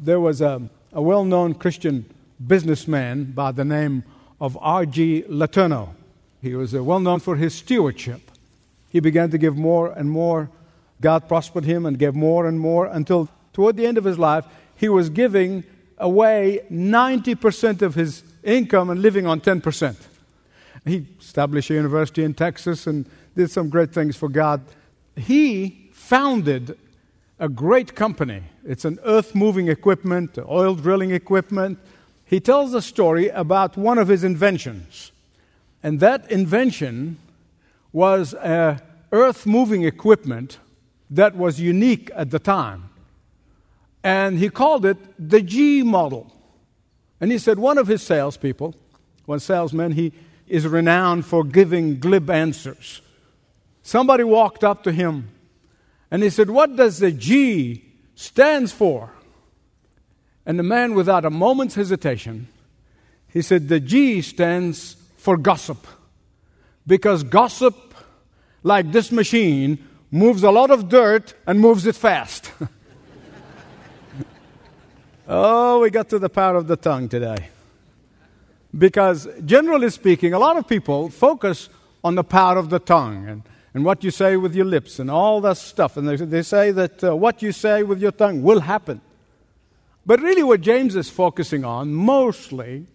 there was a, a well known Christian businessman by the name of R.G. Letourneau. He was uh, well known for his stewardship. He began to give more and more. God prospered him and gave more and more until toward the end of his life, he was giving away 90% of his income and living on 10%. He established a university in Texas and did some great things for God. He founded a great company. It's an earth moving equipment, oil drilling equipment. He tells a story about one of his inventions. And that invention was a earth moving equipment that was unique at the time. And he called it the G model. And he said one of his salespeople, one salesman, he is renowned for giving glib answers. Somebody walked up to him and he said, What does the G stands for? And the man, without a moment's hesitation, he said, The G stands for gossip. Because gossip, like this machine, moves a lot of dirt and moves it fast. oh, we got to the power of the tongue today. Because generally speaking, a lot of people focus on the power of the tongue and and what you say with your lips and all that stuff. And they, they say that uh, what you say with your tongue will happen. But really, what James is focusing on mostly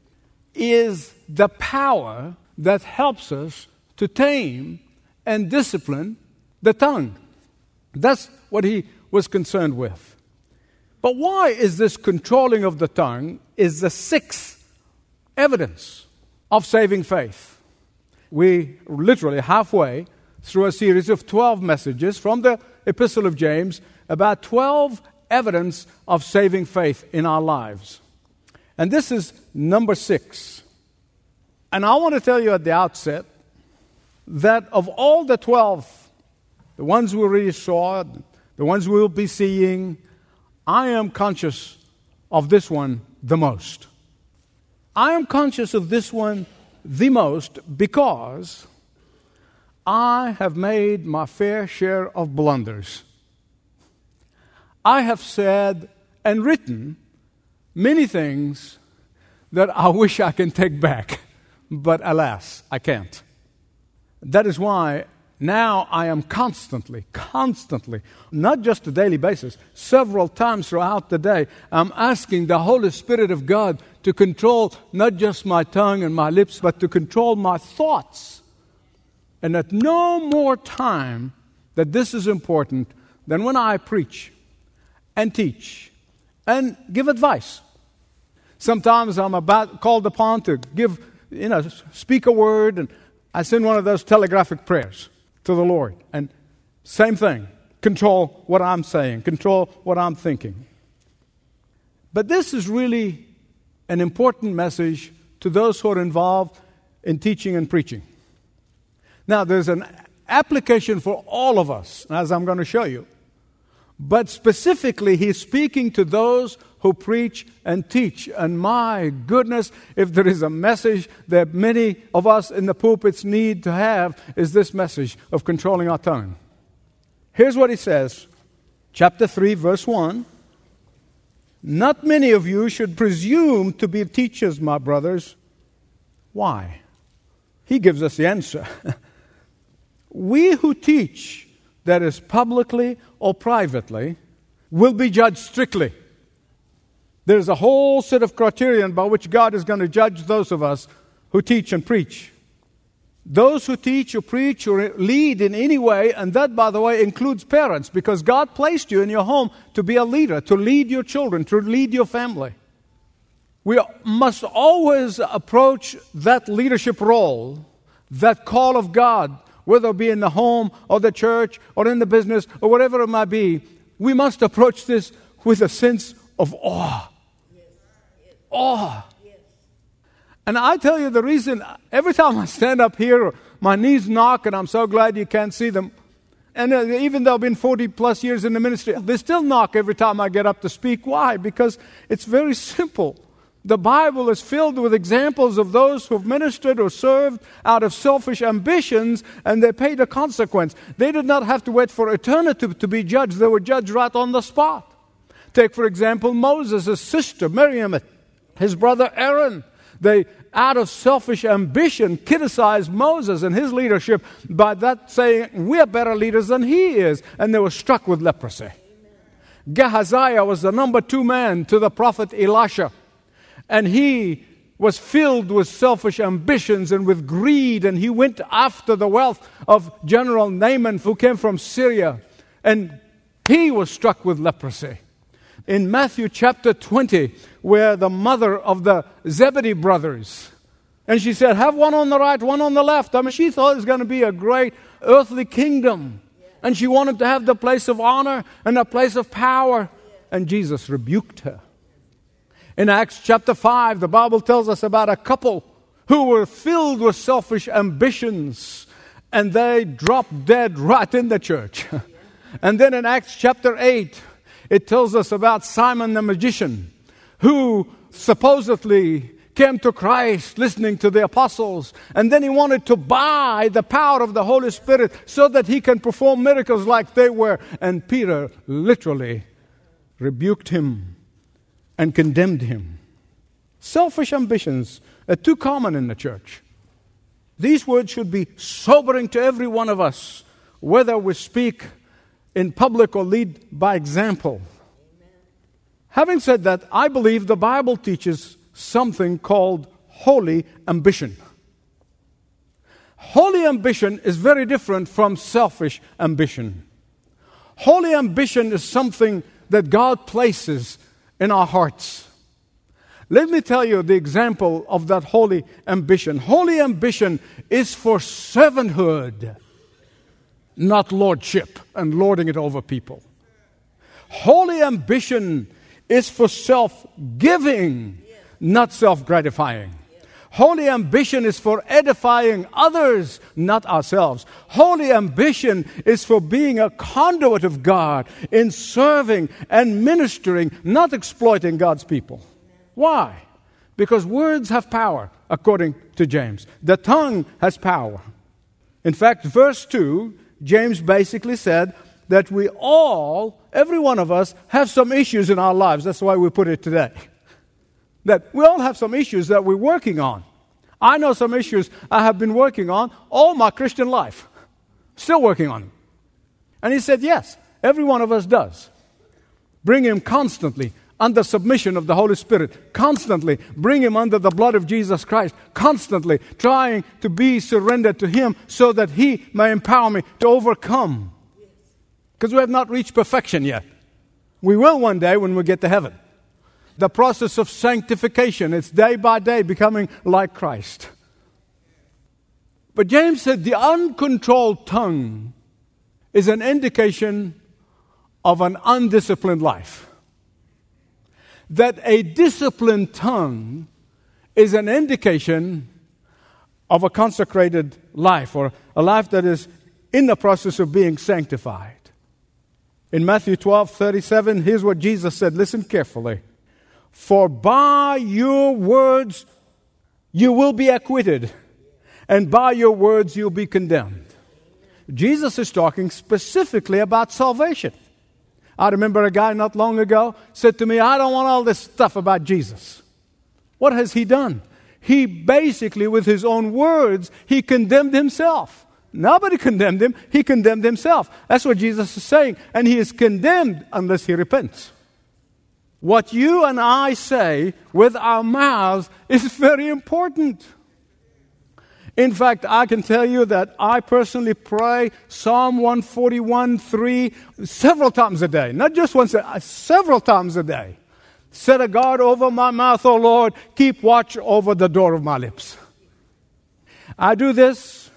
is the power that helps us to tame and discipline the tongue. That's what he was concerned with. But why is this controlling of the tongue is the sixth evidence of saving faith? We literally halfway through a series of 12 messages from the Epistle of James about 12 evidence of saving faith in our lives. And this is number six. And I want to tell you at the outset that of all the 12, the ones we already saw, the ones we will be seeing, I am conscious of this one the most. I am conscious of this one the most because I have made my fair share of blunders. I have said and written many things that I wish I can take back, but alas, I can't. That is why now I am constantly, constantly, not just a daily basis, several times throughout the day, I'm asking the Holy Spirit of God to control not just my tongue and my lips, but to control my thoughts and at no more time that this is important than when I preach and teach and give advice. Sometimes I'm about called upon to give, you know, speak a word, and I send one of those telegraphic prayers to the Lord. And same thing, control what I'm saying, control what I'm thinking. But this is really an important message to those who are involved in teaching and preaching. Now, there's an application for all of us, as I'm going to show you. But specifically, he's speaking to those who preach and teach. And my goodness, if there is a message that many of us in the pulpits need to have, is this message of controlling our tongue. Here's what he says, chapter 3, verse 1. Not many of you should presume to be teachers, my brothers. Why? He gives us the answer. we who teach, that is publicly or privately, will be judged strictly. There's a whole set of criterion by which God is going to judge those of us who teach and preach. Those who teach or preach or lead in any way, and that, by the way, includes parents, because God placed you in your home to be a leader, to lead your children, to lead your family. We must always approach that leadership role, that call of God, whether it be in the home or the church or in the business or whatever it might be, we must approach this with a sense of awe. Awe. And I tell you the reason, every time I stand up here, my knees knock, and I'm so glad you can't see them. And uh, even though I've been 40 plus years in the ministry, they still knock every time I get up to speak. Why? Because it's very simple. The Bible is filled with examples of those who've ministered or served out of selfish ambitions and they paid a consequence. They did not have to wait for eternity to be judged, they were judged right on the spot. Take, for example, Moses' sister, Miriam, his brother Aaron. They, out of selfish ambition, criticized Moses and his leadership by that saying, We are better leaders than he is. And they were struck with leprosy. Gehazi was the number two man to the prophet Elisha. And he was filled with selfish ambitions and with greed, and he went after the wealth of General Naaman, who came from Syria, and he was struck with leprosy. In Matthew chapter 20, where the mother of the Zebedee brothers, and she said, Have one on the right, one on the left. I mean, she thought it was going to be a great earthly kingdom. And she wanted to have the place of honor and a place of power. And Jesus rebuked her. In Acts chapter 5, the Bible tells us about a couple who were filled with selfish ambitions and they dropped dead right in the church. and then in Acts chapter 8, it tells us about Simon the magician who supposedly came to Christ listening to the apostles. And then he wanted to buy the power of the Holy Spirit so that he can perform miracles like they were. And Peter literally rebuked him and condemned him. Selfish ambitions are too common in the church. These words should be sobering to every one of us, whether we speak in public or lead by example. Having said that, I believe the Bible teaches something called holy ambition. Holy ambition is very different from selfish ambition. Holy ambition is something that God places in our hearts. Let me tell you the example of that holy ambition. Holy ambition is for servanthood, not lordship and lording it over people. Holy ambition is for self giving, not self gratifying. Holy ambition is for edifying others, not ourselves. Holy ambition is for being a conduit of God in serving and ministering, not exploiting God's people. Why? Because words have power, according to James. The tongue has power. In fact, verse 2, James basically said that we all, every one of us, have some issues in our lives. That's why we put it today that we all have some issues that we're working on. I know some issues I have been working on all my Christian life, still working on them. And he said, Yes, every one of us does. Bring him constantly under submission of the Holy Spirit, constantly bring him under the blood of Jesus Christ, constantly trying to be surrendered to him so that he may empower me to overcome. Because we have not reached perfection yet. We will one day when we get to heaven the process of sanctification. It's day by day becoming like Christ. But James said the uncontrolled tongue is an indication of an undisciplined life. That a disciplined tongue is an indication of a consecrated life or a life that is in the process of being sanctified. In Matthew 12 37, here's what Jesus said. Listen carefully. For by your words you will be acquitted, and by your words you'll be condemned. Jesus is talking specifically about salvation. I remember a guy not long ago said to me, I don't want all this stuff about Jesus. What has he done? He basically, with his own words, he condemned himself. Nobody condemned him, he condemned himself. That's what Jesus is saying. And he is condemned unless he repents. What you and I say with our mouths is very important. In fact, I can tell you that I personally pray Psalm 141 3 several times a day. Not just once, uh, several times a day. Set a guard over my mouth, O Lord. Keep watch over the door of my lips. I do this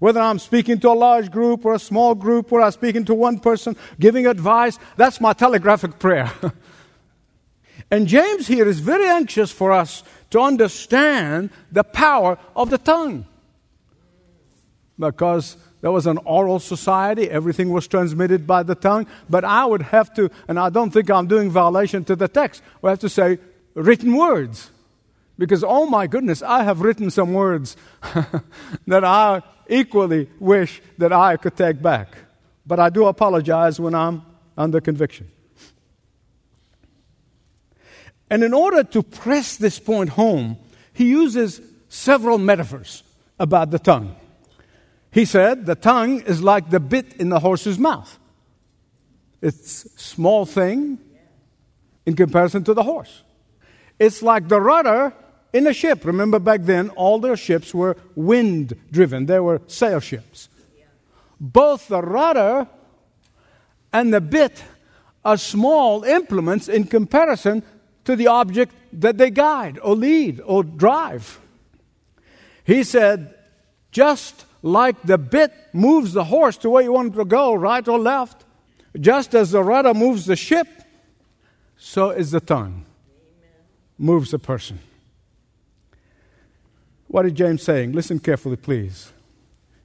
whether I'm speaking to a large group or a small group, or I'm speaking to one person, giving advice. That's my telegraphic prayer. And James here is very anxious for us to understand the power of the tongue. Because there was an oral society, everything was transmitted by the tongue. But I would have to, and I don't think I'm doing violation to the text, we have to say written words. Because, oh my goodness, I have written some words that I equally wish that I could take back. But I do apologize when I'm under conviction. And in order to press this point home, he uses several metaphors about the tongue. He said the tongue is like the bit in the horse's mouth. It's a small thing in comparison to the horse. It's like the rudder in a ship. Remember back then, all their ships were wind driven, they were sail ships. Both the rudder and the bit are small implements in comparison to the object that they guide or lead or drive. He said, just like the bit moves the horse to where you want to go, right or left, just as the rudder moves the ship, so is the tongue. Moves a person. What is James saying? Listen carefully, please.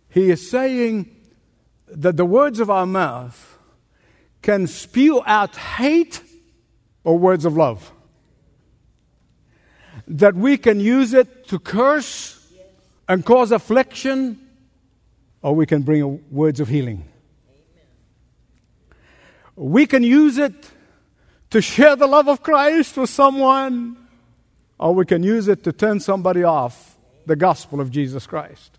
He is saying that the words of our mouth can spew out hate or words of love. That we can use it to curse and cause affliction, or we can bring words of healing. We can use it to share the love of Christ with someone, or we can use it to turn somebody off the gospel of Jesus Christ.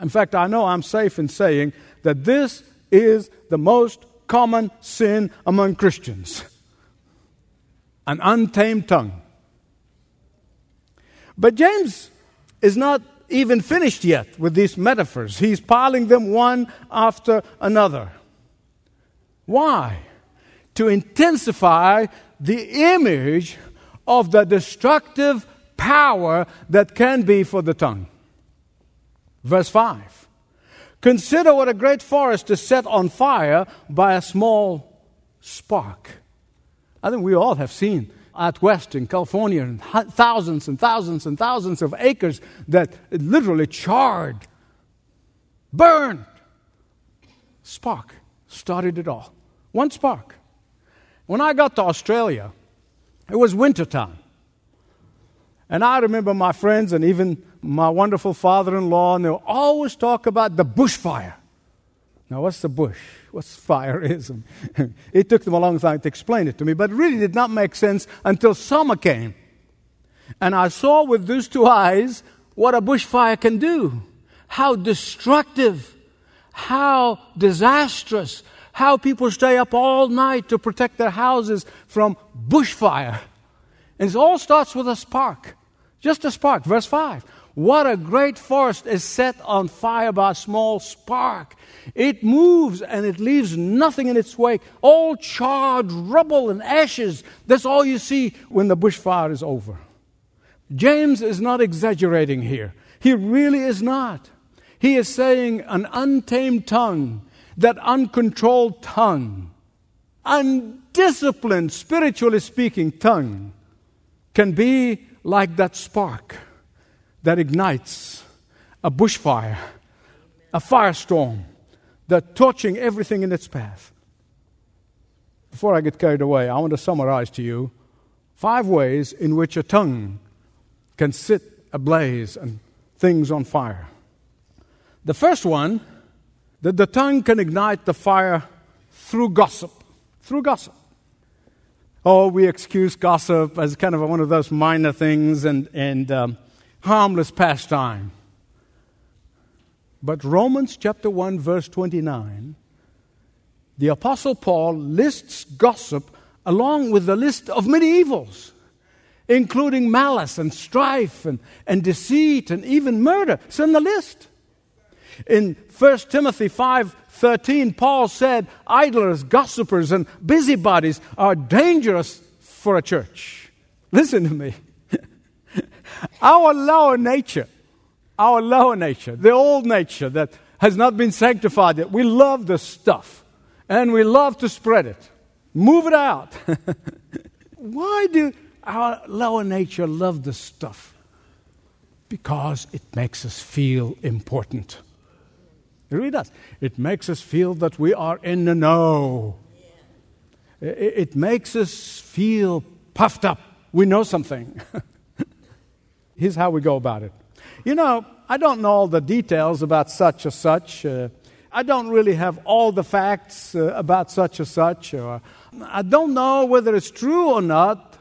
In fact, I know I'm safe in saying that this is the most common sin among Christians an untamed tongue. But James is not even finished yet with these metaphors. He's piling them one after another. Why? To intensify the image of the destructive power that can be for the tongue. Verse 5 Consider what a great forest is set on fire by a small spark. I think we all have seen out west in California, and thousands and thousands and thousands of acres that literally charred, burned. Spark started it all. One spark. When I got to Australia, it was wintertime. And I remember my friends and even my wonderful father in law, and they always talk about the bushfire. Now, what's the bush? What's fire is? it took them a long time to explain it to me, but it really did not make sense until summer came. And I saw with those two eyes what a bushfire can do. How destructive, how disastrous, how people stay up all night to protect their houses from bushfire. And it all starts with a spark. Just a spark. Verse 5. What a great forest is set on fire by a small spark. It moves and it leaves nothing in its wake. All charred rubble and ashes. That's all you see when the bushfire is over. James is not exaggerating here. He really is not. He is saying an untamed tongue, that uncontrolled tongue, undisciplined, spiritually speaking tongue, can be like that spark that ignites a bushfire, a firestorm that torching everything in its path. Before I get carried away, I want to summarize to you five ways in which a tongue can sit ablaze and things on fire. The first one, that the tongue can ignite the fire through gossip. Through gossip. Oh, we excuse gossip as kind of one of those minor things, and, and um, harmless pastime. But Romans chapter 1, verse 29, the Apostle Paul lists gossip along with the list of many evils, including malice and strife and, and deceit and even murder. It's in the list. In 1 Timothy 5 13, Paul said, Idlers, gossipers, and busybodies are dangerous for a church. Listen to me. Our lower nature, our lower nature, the old nature that has not been sanctified yet, we love the stuff and we love to spread it. Move it out. Why do our lower nature love the stuff? Because it makes us feel important. It really does. It makes us feel that we are in the know. It makes us feel puffed up. We know something. here's how we go about it. You know, I don't know all the details about such or such. Uh, I don't really have all the facts uh, about such or such. Or I don't know whether it's true or not,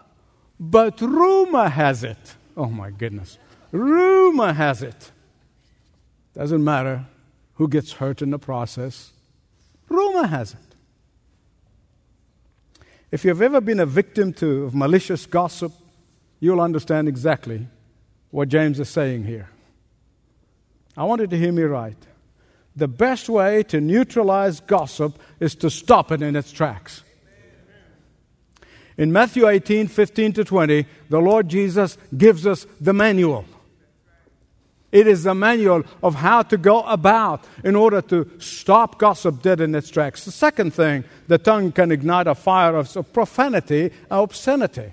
But rumor has it. Oh my goodness. Rumor has it. Doesn't matter who gets hurt in the process. Rumor has it. If you've ever been a victim to malicious gossip, you'll understand exactly what James is saying here. I want you to hear me right. The best way to neutralize gossip is to stop it in its tracks. In Matthew 18, 15 to 20, the Lord Jesus gives us the manual. It is the manual of how to go about in order to stop gossip dead in its tracks. The second thing, the tongue can ignite a fire of profanity and obscenity.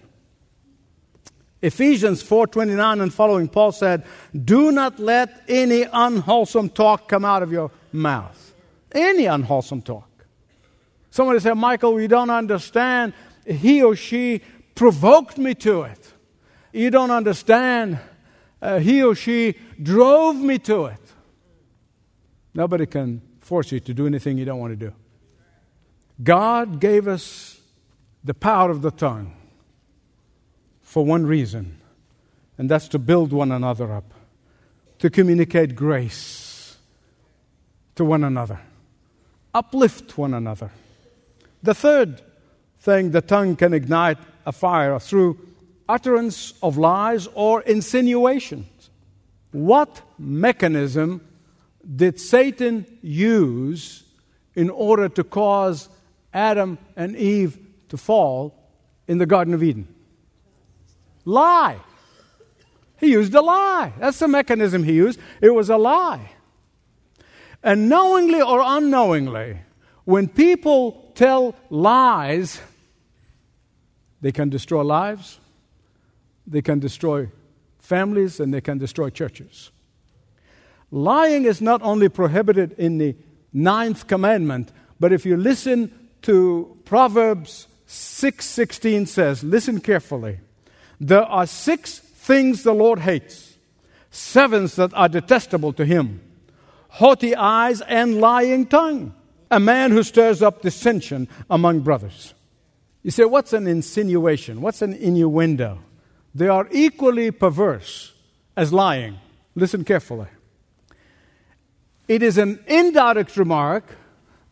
Ephesians 4:29 and following Paul said, "Do not let any unwholesome talk come out of your mouth." Any unwholesome talk. Somebody said, "Michael, we don't understand. He or she provoked me to it." You don't understand. Uh, he or she drove me to it. Nobody can force you to do anything you don't want to do. God gave us the power of the tongue for one reason, and that's to build one another up, to communicate grace to one another, uplift one another. The third thing the tongue can ignite a fire through utterance of lies or insinuations. What mechanism did Satan use in order to cause Adam and Eve to fall in the Garden of Eden? Lie. He used a lie. That's the mechanism he used. It was a lie. And knowingly or unknowingly, when people tell lies, they can destroy lives, they can destroy families, and they can destroy churches. Lying is not only prohibited in the ninth commandment, but if you listen to Proverbs 6:16 says, listen carefully. There are six things the Lord hates, sevens that are detestable to him haughty eyes and lying tongue, a man who stirs up dissension among brothers. You say, what's an insinuation? What's an innuendo? They are equally perverse as lying. Listen carefully. It is an indirect remark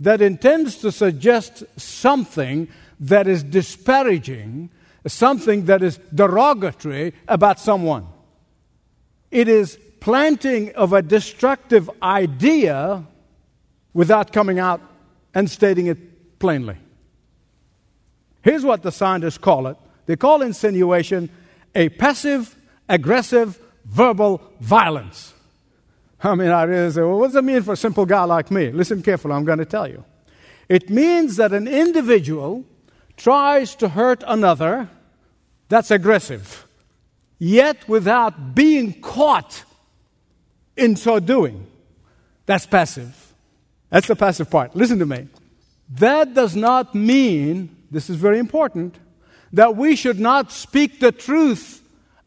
that intends to suggest something that is disparaging something that is derogatory about someone. It is planting of a destructive idea without coming out and stating it plainly. Here's what the scientists call it they call insinuation a passive, aggressive, verbal violence. I mean, I really say, well, what does it mean for a simple guy like me? Listen carefully, I'm going to tell you. It means that an individual tries to hurt another, that's aggressive, yet without being caught in so doing, that's passive. That's the passive part. Listen to me. That does not mean, this is very important, that we should not speak the truth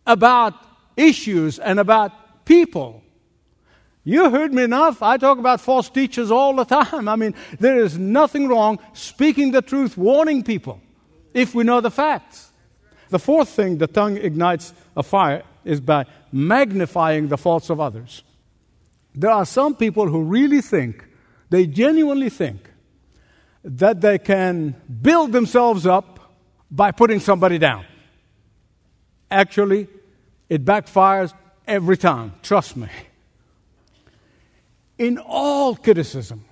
about issues and about people. You heard me enough. I talk about false teachers all the time. I mean, there is nothing wrong speaking the truth, warning people, if we know the facts. The fourth thing the tongue ignites a fire is by magnifying the faults of others. There are some people who really think, they genuinely think, that they can build themselves up by putting somebody down. Actually, it backfires every time. Trust me in all criticism.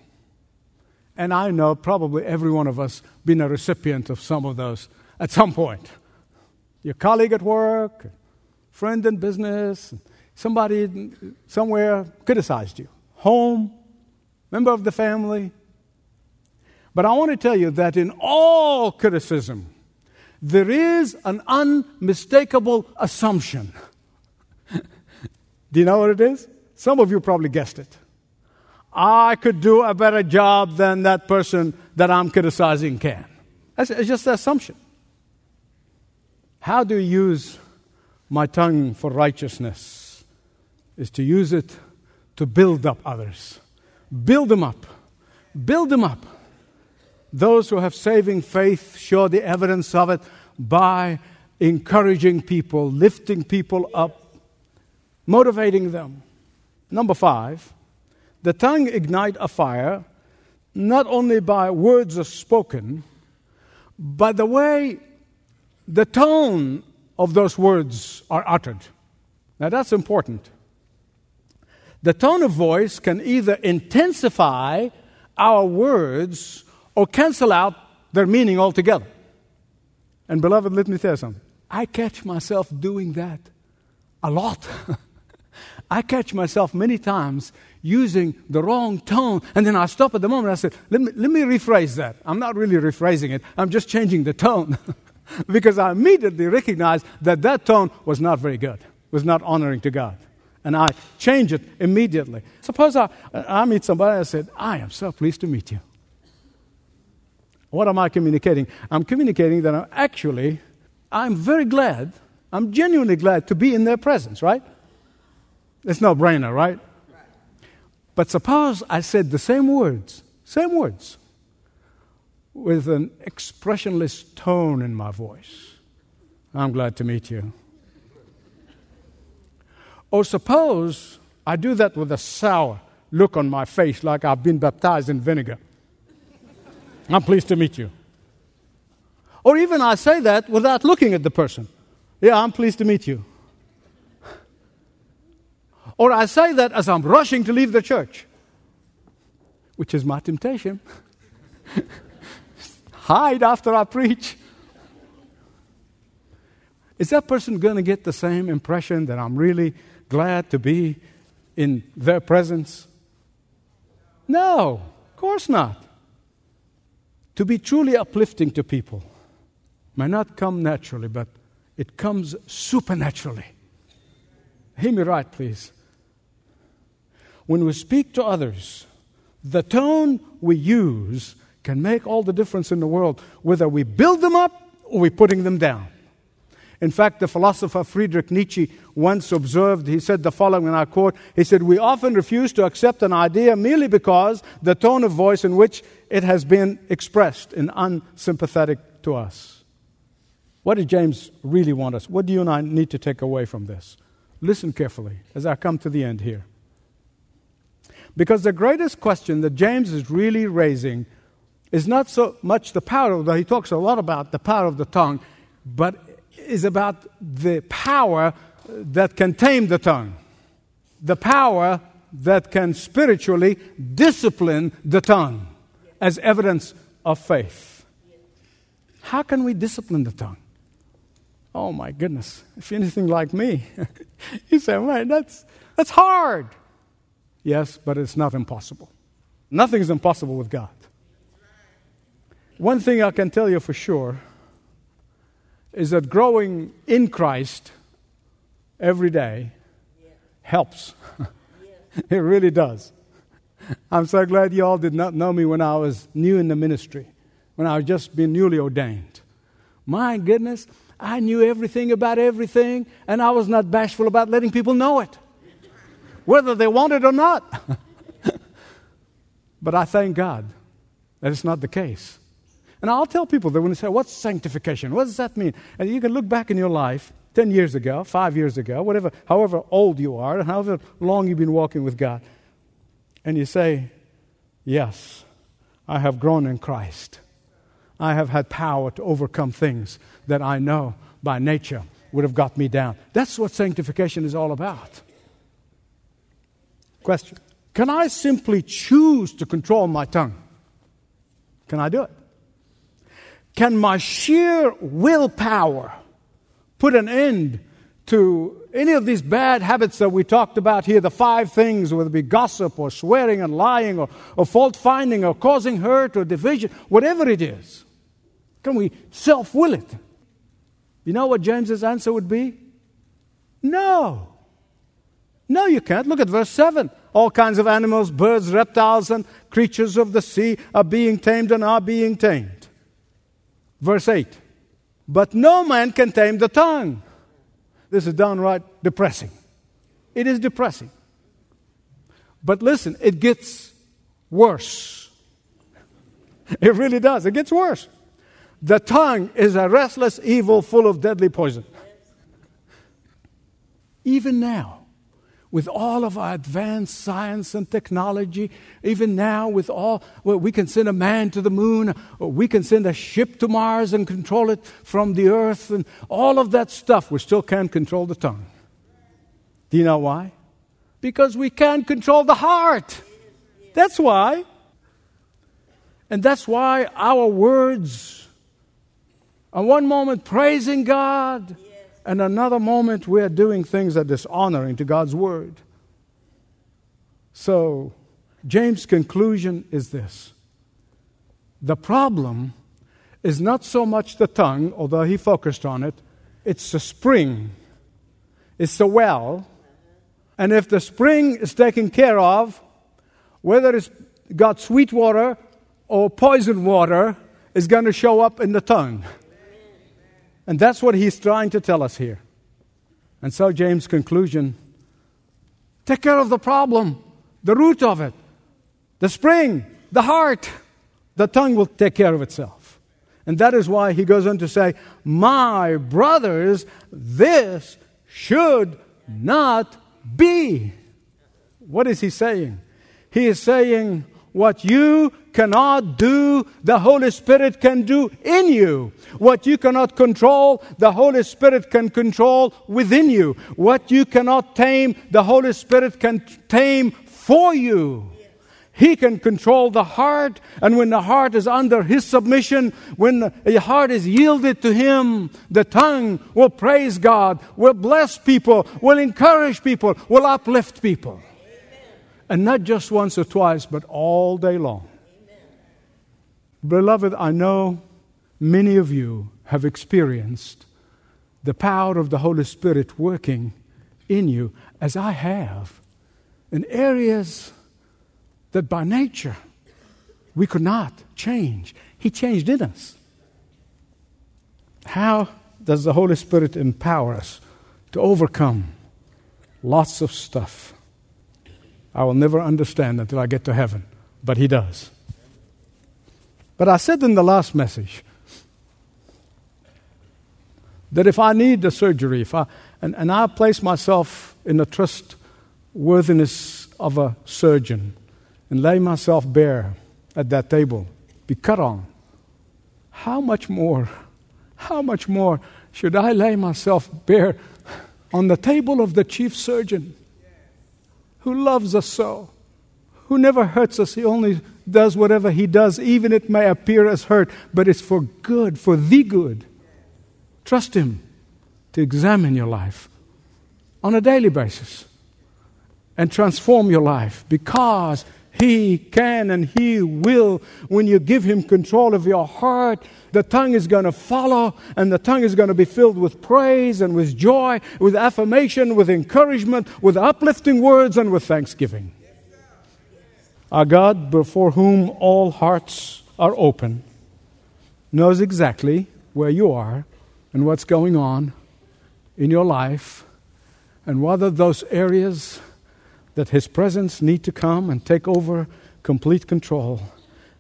And I know probably every one of us been a recipient of some of those at some point. Your colleague at work, friend in business, somebody somewhere criticized you. Home, member of the family. But I want to tell you that in all criticism, there is an unmistakable assumption. Do you know what it is? Some of you probably guessed it. I could do a better job than that person that I'm criticizing can. That's it's just an assumption. How do you use my tongue for righteousness? Is to use it to build up others. Build them up. Build them up. Those who have saving faith show the evidence of it by encouraging people, lifting people up, motivating them. Number five, the tongue ignite a fire not only by words spoken, but the way the tone of those words are uttered. Now that's important. The tone of voice can either intensify our words or cancel out their meaning altogether. And, beloved, let me tell you something. I catch myself doing that a lot. I catch myself many times using the wrong tone, and then I stop at the moment. I said, let me, let me rephrase that. I'm not really rephrasing it, I'm just changing the tone. because I immediately recognized that that tone was not very good, was not honoring to God. And I change it immediately. Suppose I, I meet somebody and I said, I am so pleased to meet you. What am I communicating? I'm communicating that I'm actually, I'm very glad, I'm genuinely glad to be in their presence, right? It's no brainer, right? But suppose I said the same words, same words, with an expressionless tone in my voice. I'm glad to meet you. Or suppose I do that with a sour look on my face, like I've been baptized in vinegar. I'm pleased to meet you. Or even I say that without looking at the person. Yeah, I'm pleased to meet you. Or I say that as I'm rushing to leave the church, which is my temptation. Hide after I preach. Is that person going to get the same impression that I'm really glad to be in their presence? No, of course not. To be truly uplifting to people may not come naturally, but it comes supernaturally. Hear me right, please. When we speak to others, the tone we use can make all the difference in the world, whether we build them up or we're putting them down. In fact, the philosopher Friedrich Nietzsche once observed, he said the following, and I quote, he said, We often refuse to accept an idea merely because the tone of voice in which it has been expressed is unsympathetic to us. What did James really want us? What do you and I need to take away from this? Listen carefully as I come to the end here. Because the greatest question that James is really raising is not so much the power, though he talks a lot about the power of the tongue, but is about the power that can tame the tongue, the power that can spiritually discipline the tongue as evidence of faith. How can we discipline the tongue? Oh my goodness. If anything like me, you say, man, that's, that's hard. Yes, but it's not impossible. Nothing is impossible with God. One thing I can tell you for sure is that growing in Christ every day helps. it really does. I'm so glad you all did not know me when I was new in the ministry, when I was just being newly ordained. My goodness, I knew everything about everything, and I was not bashful about letting people know it, whether they want it or not. but I thank God that it's not the case. And I'll tell people that when they say, What's sanctification? What does that mean? And you can look back in your life 10 years ago, five years ago, whatever, however old you are, however long you've been walking with God, and you say, Yes, I have grown in Christ. I have had power to overcome things that I know by nature would have got me down. That's what sanctification is all about. Question Can I simply choose to control my tongue? Can I do it? Can my sheer willpower put an end to any of these bad habits that we talked about here, the five things, whether it be gossip or swearing and lying or, or fault finding or causing hurt or division, whatever it is? Can we self will it? You know what James's answer would be? No. No, you can't. Look at verse 7. All kinds of animals, birds, reptiles, and creatures of the sea are being tamed and are being tamed. Verse 8 But no man can tame the tongue. This is downright depressing. It is depressing. But listen, it gets worse. It really does. It gets worse. The tongue is a restless evil full of deadly poison. Even now, with all of our advanced science and technology, even now with all, well, we can send a man to the moon, or we can send a ship to Mars and control it from the earth, and all of that stuff, we still can't control the tongue. Do you know why? Because we can't control the heart. That's why. And that's why our words are one moment praising God and another moment we are doing things that are dishonoring to God's word. So, James' conclusion is this the problem is not so much the tongue, although he focused on it, it's the spring, it's the well. And if the spring is taken care of, whether it's got sweet water or poison water, is going to show up in the tongue. And that's what he's trying to tell us here. And so, James' conclusion take care of the problem, the root of it, the spring, the heart. The tongue will take care of itself. And that is why he goes on to say, My brothers, this should not be. What is he saying? He is saying, What you cannot do, the Holy Spirit can do in you. What you cannot control, the Holy Spirit can control within you. What you cannot tame, the Holy Spirit can tame for you. He can control the heart, and when the heart is under His submission, when the heart is yielded to Him, the tongue will praise God, will bless people, will encourage people, will uplift people. And not just once or twice, but all day long. Beloved, I know many of you have experienced the power of the Holy Spirit working in you, as I have, in areas that by nature we could not change. He changed in us. How does the Holy Spirit empower us to overcome lots of stuff? I will never understand until I get to heaven, but He does. But I said in the last message that if I need the surgery, if I, and, and I place myself in the trustworthiness of a surgeon and lay myself bare at that table, be cut on, how much more, how much more should I lay myself bare on the table of the chief surgeon who loves us so, who never hurts us, he only does whatever he does, even it may appear as hurt, but it's for good, for the good. Trust him to examine your life on a daily basis and transform your life because he can and He will. When you give Him control of your heart, the tongue is going to follow, and the tongue is going to be filled with praise and with joy, with affirmation, with encouragement, with uplifting words, and with thanksgiving. Our God, before whom all hearts are open, knows exactly where you are and what's going on in your life, and whether those areas that His presence need to come and take over complete control.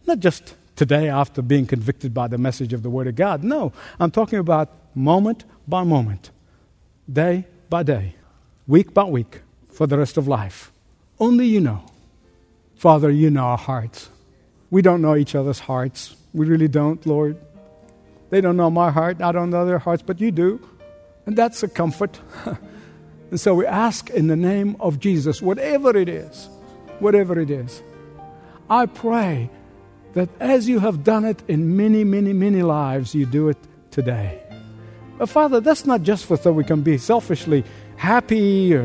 Not just today after being convicted by the message of the Word of God. No, I'm talking about moment by moment, day by day, week by week, for the rest of life. Only you know. Father, you know our hearts. We don't know each other's hearts. We really don't, Lord. They don't know my heart. I don't know their hearts, but you do. And that's a comfort. and so we ask in the name of Jesus, whatever it is, whatever it is, I pray that as you have done it in many, many, many lives, you do it today. But Father, that's not just for so we can be selfishly happy,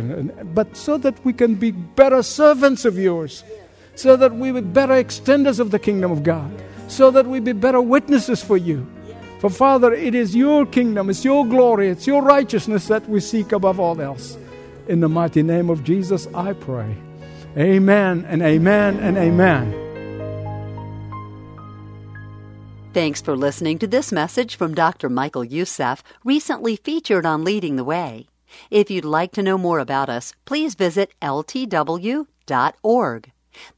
but so that we can be better servants of yours so that we would better extenders of the kingdom of God, so that we be better witnesses for you. For Father, it is your kingdom, it's your glory, it's your righteousness that we seek above all else. In the mighty name of Jesus, I pray. Amen and amen and amen. Thanks for listening to this message from Dr. Michael Youssef, recently featured on Leading the Way. If you'd like to know more about us, please visit ltw.org.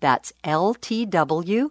That's ltw.org.